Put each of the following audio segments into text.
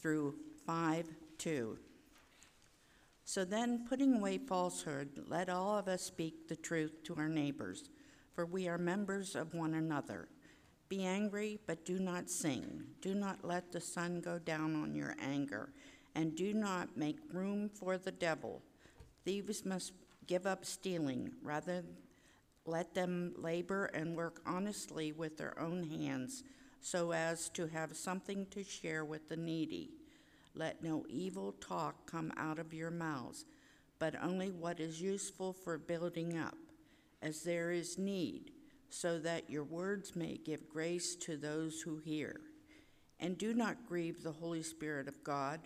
through 5 2. So then, putting away falsehood, let all of us speak the truth to our neighbors, for we are members of one another. Be angry, but do not sing. Do not let the sun go down on your anger, and do not make room for the devil. Thieves must give up stealing. Rather, let them labor and work honestly with their own hands, so as to have something to share with the needy. Let no evil talk come out of your mouths, but only what is useful for building up, as there is need, so that your words may give grace to those who hear. And do not grieve the Holy Spirit of God,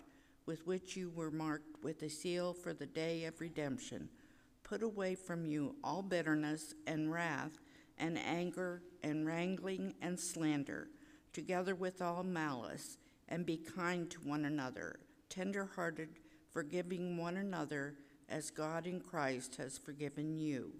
with which you were marked with a seal for the day of redemption. Put away from you all bitterness and wrath and anger and wrangling and slander, together with all malice and be kind to one another, tender-hearted, forgiving one another as God in Christ has forgiven you.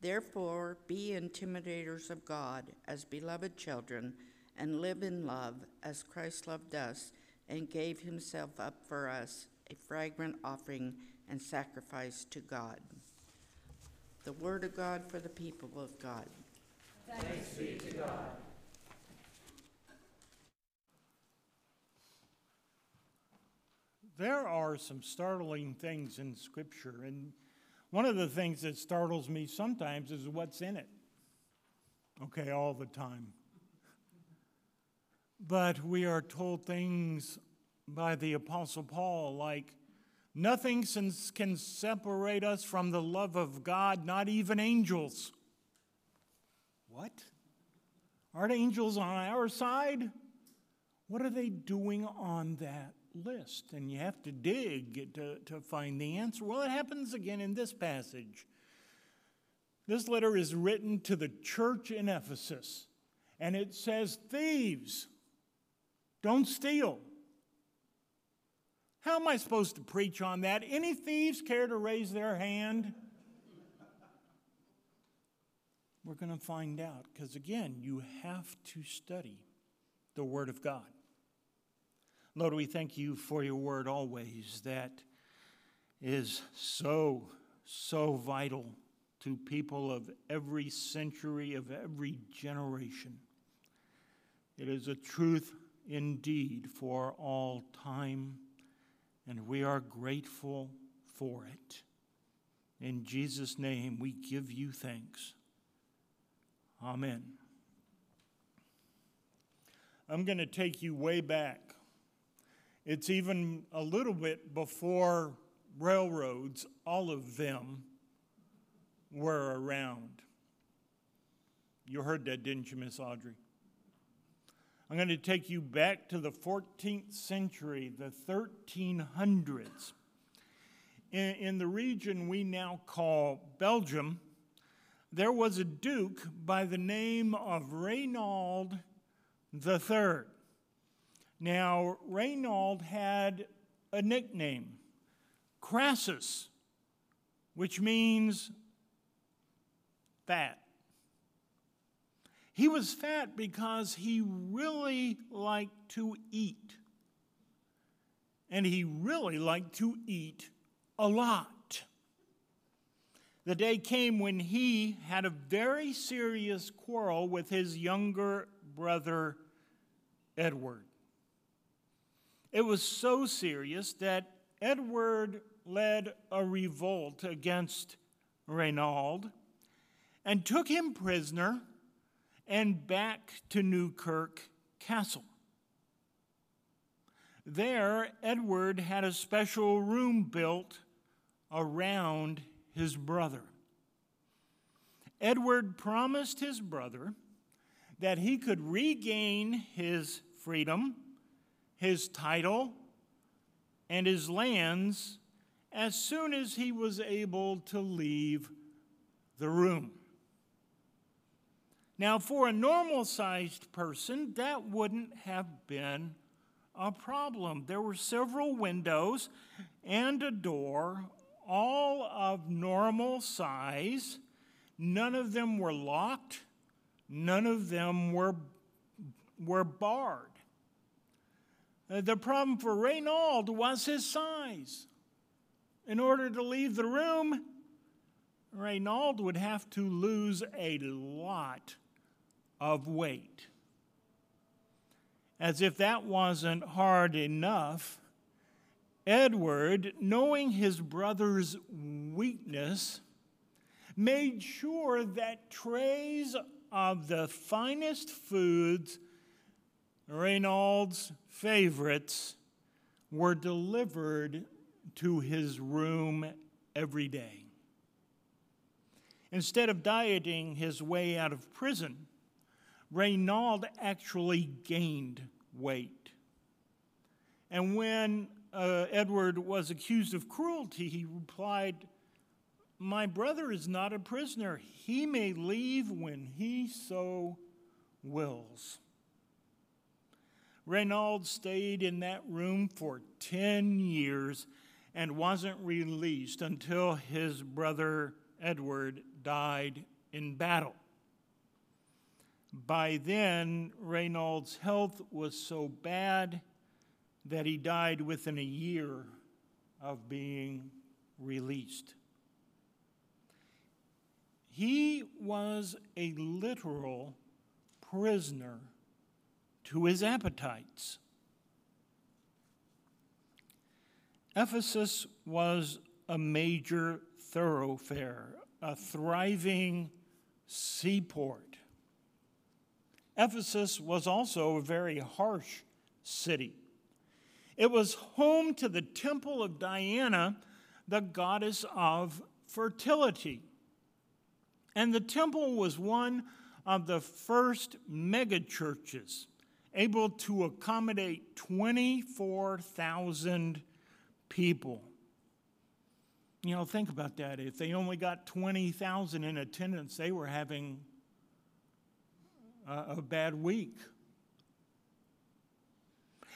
Therefore, be intimidators of God as beloved children, and live in love as Christ loved us and gave himself up for us, a fragrant offering and sacrifice to God. The word of God for the people of God. Thanks be to God. There are some startling things in Scripture, and one of the things that startles me sometimes is what's in it. Okay, all the time. But we are told things by the Apostle Paul like, Nothing can separate us from the love of God, not even angels. What? Aren't angels on our side? What are they doing on that list, and you have to dig to, to find the answer. Well, it happens again in this passage. This letter is written to the church in Ephesus, and it says, Thieves, don't steal. How am I supposed to preach on that? Any thieves care to raise their hand? We're going to find out because, again, you have to study the Word of God. Lord, we thank you for your word always that is so, so vital to people of every century, of every generation. It is a truth indeed for all time, and we are grateful for it. In Jesus' name, we give you thanks. Amen. I'm going to take you way back it's even a little bit before railroads, all of them were around. You heard that, didn't you, Miss Audrey? I'm going to take you back to the 14th century, the 1300s. In, in the region we now call Belgium, there was a duke by the name of Reynold III. Now, Reynold had a nickname, Crassus, which means fat. He was fat because he really liked to eat. And he really liked to eat a lot. The day came when he had a very serious quarrel with his younger brother, Edward. It was so serious that Edward led a revolt against Reynald and took him prisoner and back to Newkirk Castle. There, Edward had a special room built around his brother. Edward promised his brother that he could regain his freedom his title, and his lands as soon as he was able to leave the room. Now, for a normal sized person, that wouldn't have been a problem. There were several windows and a door, all of normal size. None of them were locked, none of them were, were barred. Uh, the problem for Reynold was his size. In order to leave the room, Reynold would have to lose a lot of weight. As if that wasn't hard enough, Edward, knowing his brother's weakness, made sure that trays of the finest foods, Reynold's favorites, were delivered to his room every day. Instead of dieting his way out of prison, Reynold actually gained weight. And when uh, Edward was accused of cruelty, he replied, My brother is not a prisoner. He may leave when he so wills. Reynold stayed in that room for 10 years and wasn't released until his brother Edward died in battle. By then, Reynold's health was so bad that he died within a year of being released. He was a literal prisoner to his appetites. Ephesus was a major thoroughfare, a thriving seaport. Ephesus was also a very harsh city. It was home to the temple of Diana, the goddess of fertility. And the temple was one of the first megachurches, able to accommodate 24,000 people. You know, think about that. If they only got 20,000 in attendance, they were having a, a bad week.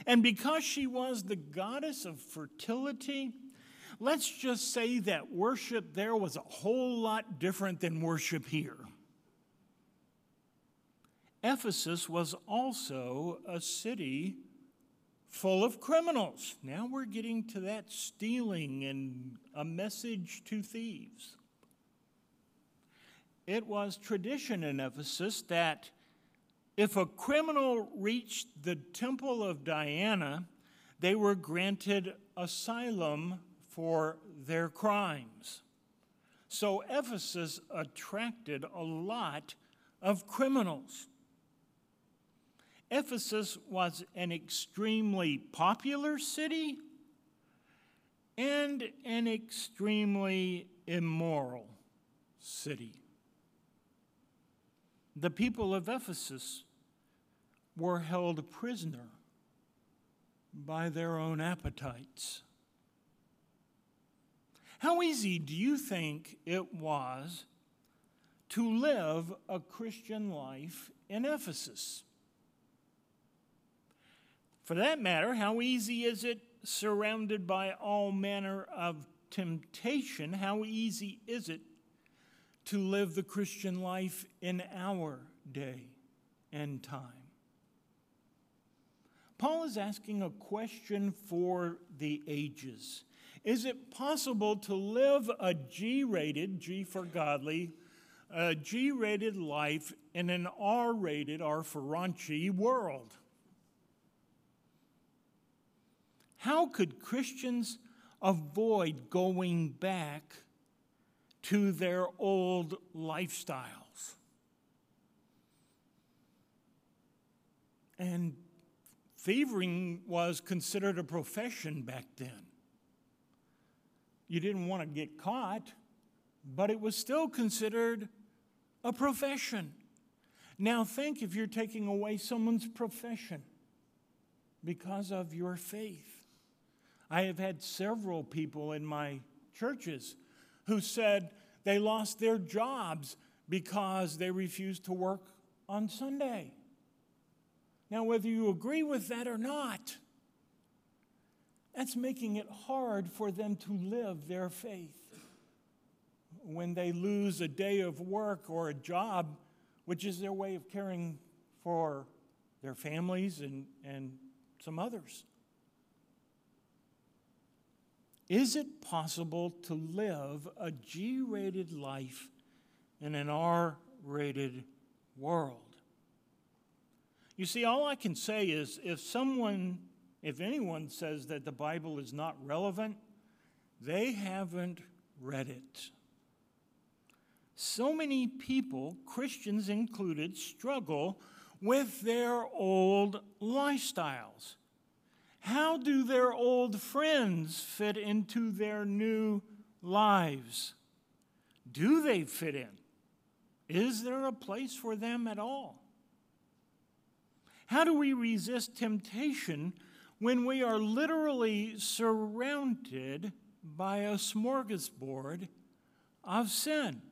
And because she was the goddess of fertility, let's just say that worship there was a whole lot different than worship here. Ephesus was also a city full of criminals. Now we're getting to that stealing and a message to thieves. It was tradition in Ephesus that if a criminal reached the temple of Diana, they were granted asylum for their crimes. So Ephesus attracted a lot of criminals. Ephesus was an extremely popular city and an extremely immoral city. The people of Ephesus were held prisoner by their own appetites. How easy do you think it was to live a Christian life in Ephesus? For that matter, how easy is it surrounded by all manner of temptation? How easy is it to live the Christian life in our day and time? Paul is asking a question for the ages. Is it possible to live a G rated, G for godly, a G rated life in an R rated, R for raunchy world? How could Christians avoid going back to their old lifestyles? And thieving was considered a profession back then. You didn't want to get caught, but it was still considered a profession. Now, think if you're taking away someone's profession because of your faith. I have had several people in my churches who said they lost their jobs because they refused to work on Sunday. Now, whether you agree with that or not, that's making it hard for them to live their faith. When they lose a day of work or a job, which is their way of caring for their families and, and some others. Is it possible to live a G rated life in an R rated world? You see, all I can say is if someone, if anyone says that the Bible is not relevant, they haven't read it. So many people, Christians included, struggle with their old lifestyles. How do their old friends fit into their new lives? Do they fit in? Is there a place for them at all? How do we resist temptation when we are literally surrounded by a smorgasbord of sin?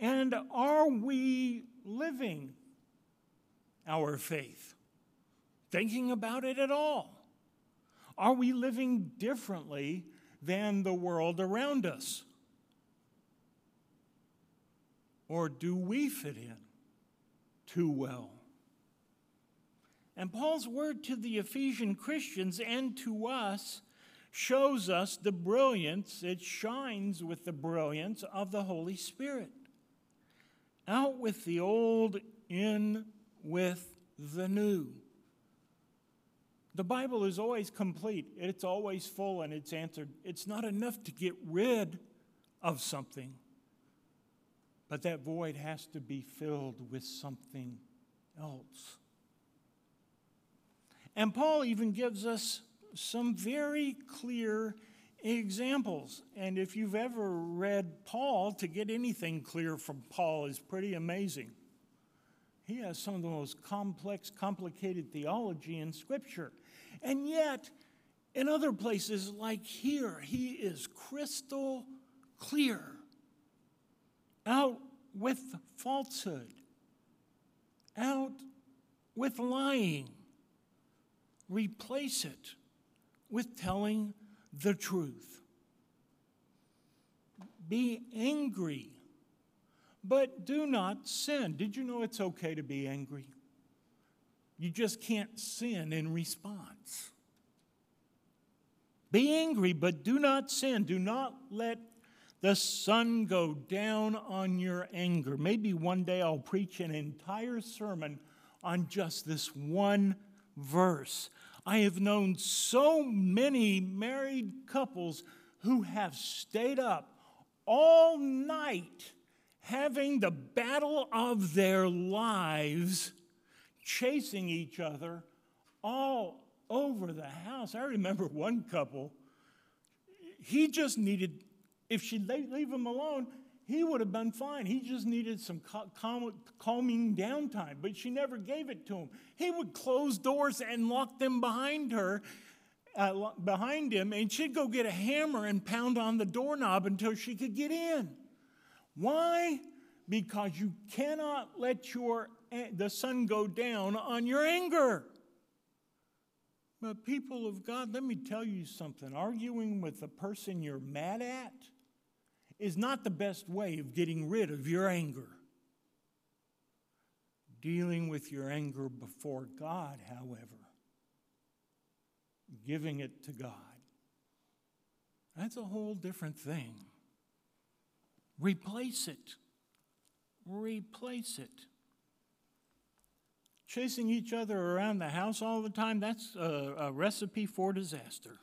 And are we living our faith? Thinking about it at all? Are we living differently than the world around us? Or do we fit in too well? And Paul's word to the Ephesian Christians and to us shows us the brilliance, it shines with the brilliance of the Holy Spirit. Out with the old, in with the new. The Bible is always complete, it's always full, and it's answered. It's not enough to get rid of something, but that void has to be filled with something else. And Paul even gives us some very clear examples. And if you've ever read Paul, to get anything clear from Paul is pretty amazing. He has some of the most complex, complicated theology in Scripture. And yet, in other places like here, he is crystal clear, out with falsehood, out with lying. Replace it with telling the truth. Be angry, but do not sin. Did you know it's okay to be angry? You just can't sin in response. Be angry, but do not sin. Do not let the sun go down on your anger. Maybe one day I'll preach an entire sermon on just this one verse. I have known so many married couples who have stayed up all night having the battle of their lives, chasing each other all over the house. I remember one couple, he just needed, if she'd leave him alone, he would have been fine. He just needed some cal- calming downtime, but she never gave it to him. He would close doors and lock them behind her, uh, behind him, and she'd go get a hammer and pound on the doorknob until she could get in. Why? Because you cannot let your Eh, the sun go down on your anger. But people of God, let me tell you something. Arguing with the person you're mad at is not the best way of getting rid of your anger. Dealing with your anger before God, however, giving it to God, that's a whole different thing. Replace it. Replace it. Chasing each other around the house all the time, that's a, a recipe for disaster.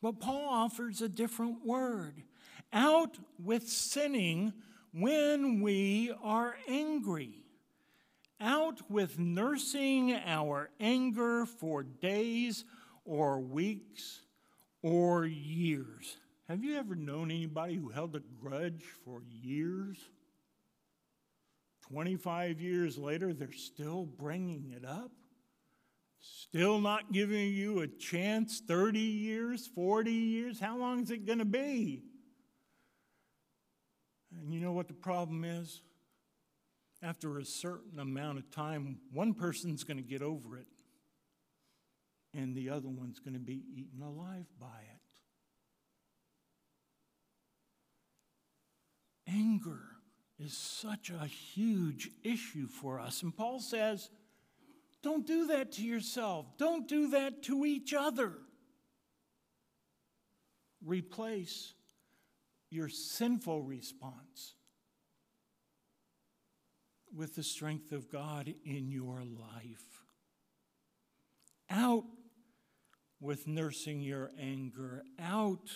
But Paul offers a different word out with sinning when we are angry, out with nursing our anger for days or weeks or years. Have you ever known anybody who held a grudge for years? 25 years later, they're still bringing it up? Still not giving you a chance 30 years, 40 years? How long is it going to be? And you know what the problem is? After a certain amount of time, one person's going to get over it, and the other one's going to be eaten alive by it. Anger is such a huge issue for us. And Paul says, don't do that to yourself. Don't do that to each other. replace your sinful response with the strength of God in your life. Out with nursing your anger, out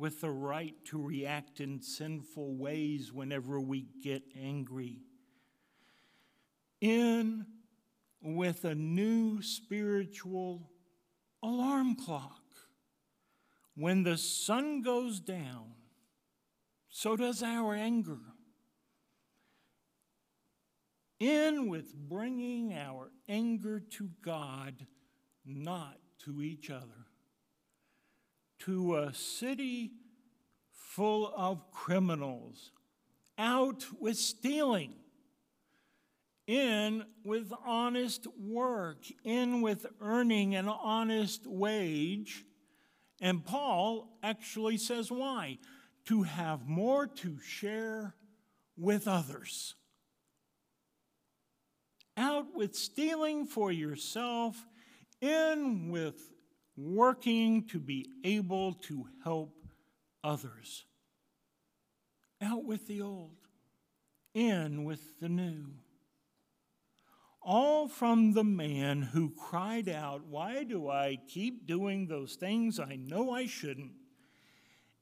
with the right to react in sinful ways whenever we get angry. In with a new spiritual alarm clock. When the sun goes down, so does our anger. In with bringing our anger to God, not to each other. To a city full of criminals, out with stealing in with honest work, in with earning an honest wage. And Paul actually says why? To have more to share with others. Out with stealing for yourself, in with working to be able to help others. Out with the old, in with the new all from the man who cried out, Why do I keep doing those things I know I shouldn't,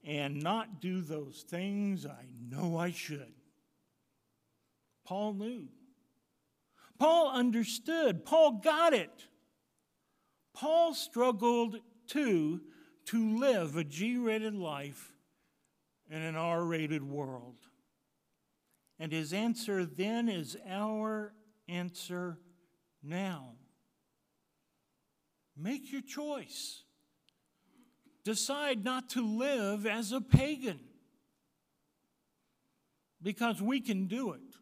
and not do those things I know I should? Paul knew. Paul understood. Paul got it. Paul struggled too to live a G rated life in an R rated world. And his answer then is our answer now. Make your choice. Decide not to live as a pagan because we can do it,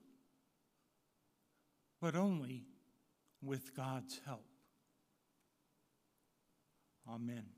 but only with God's help. Amen.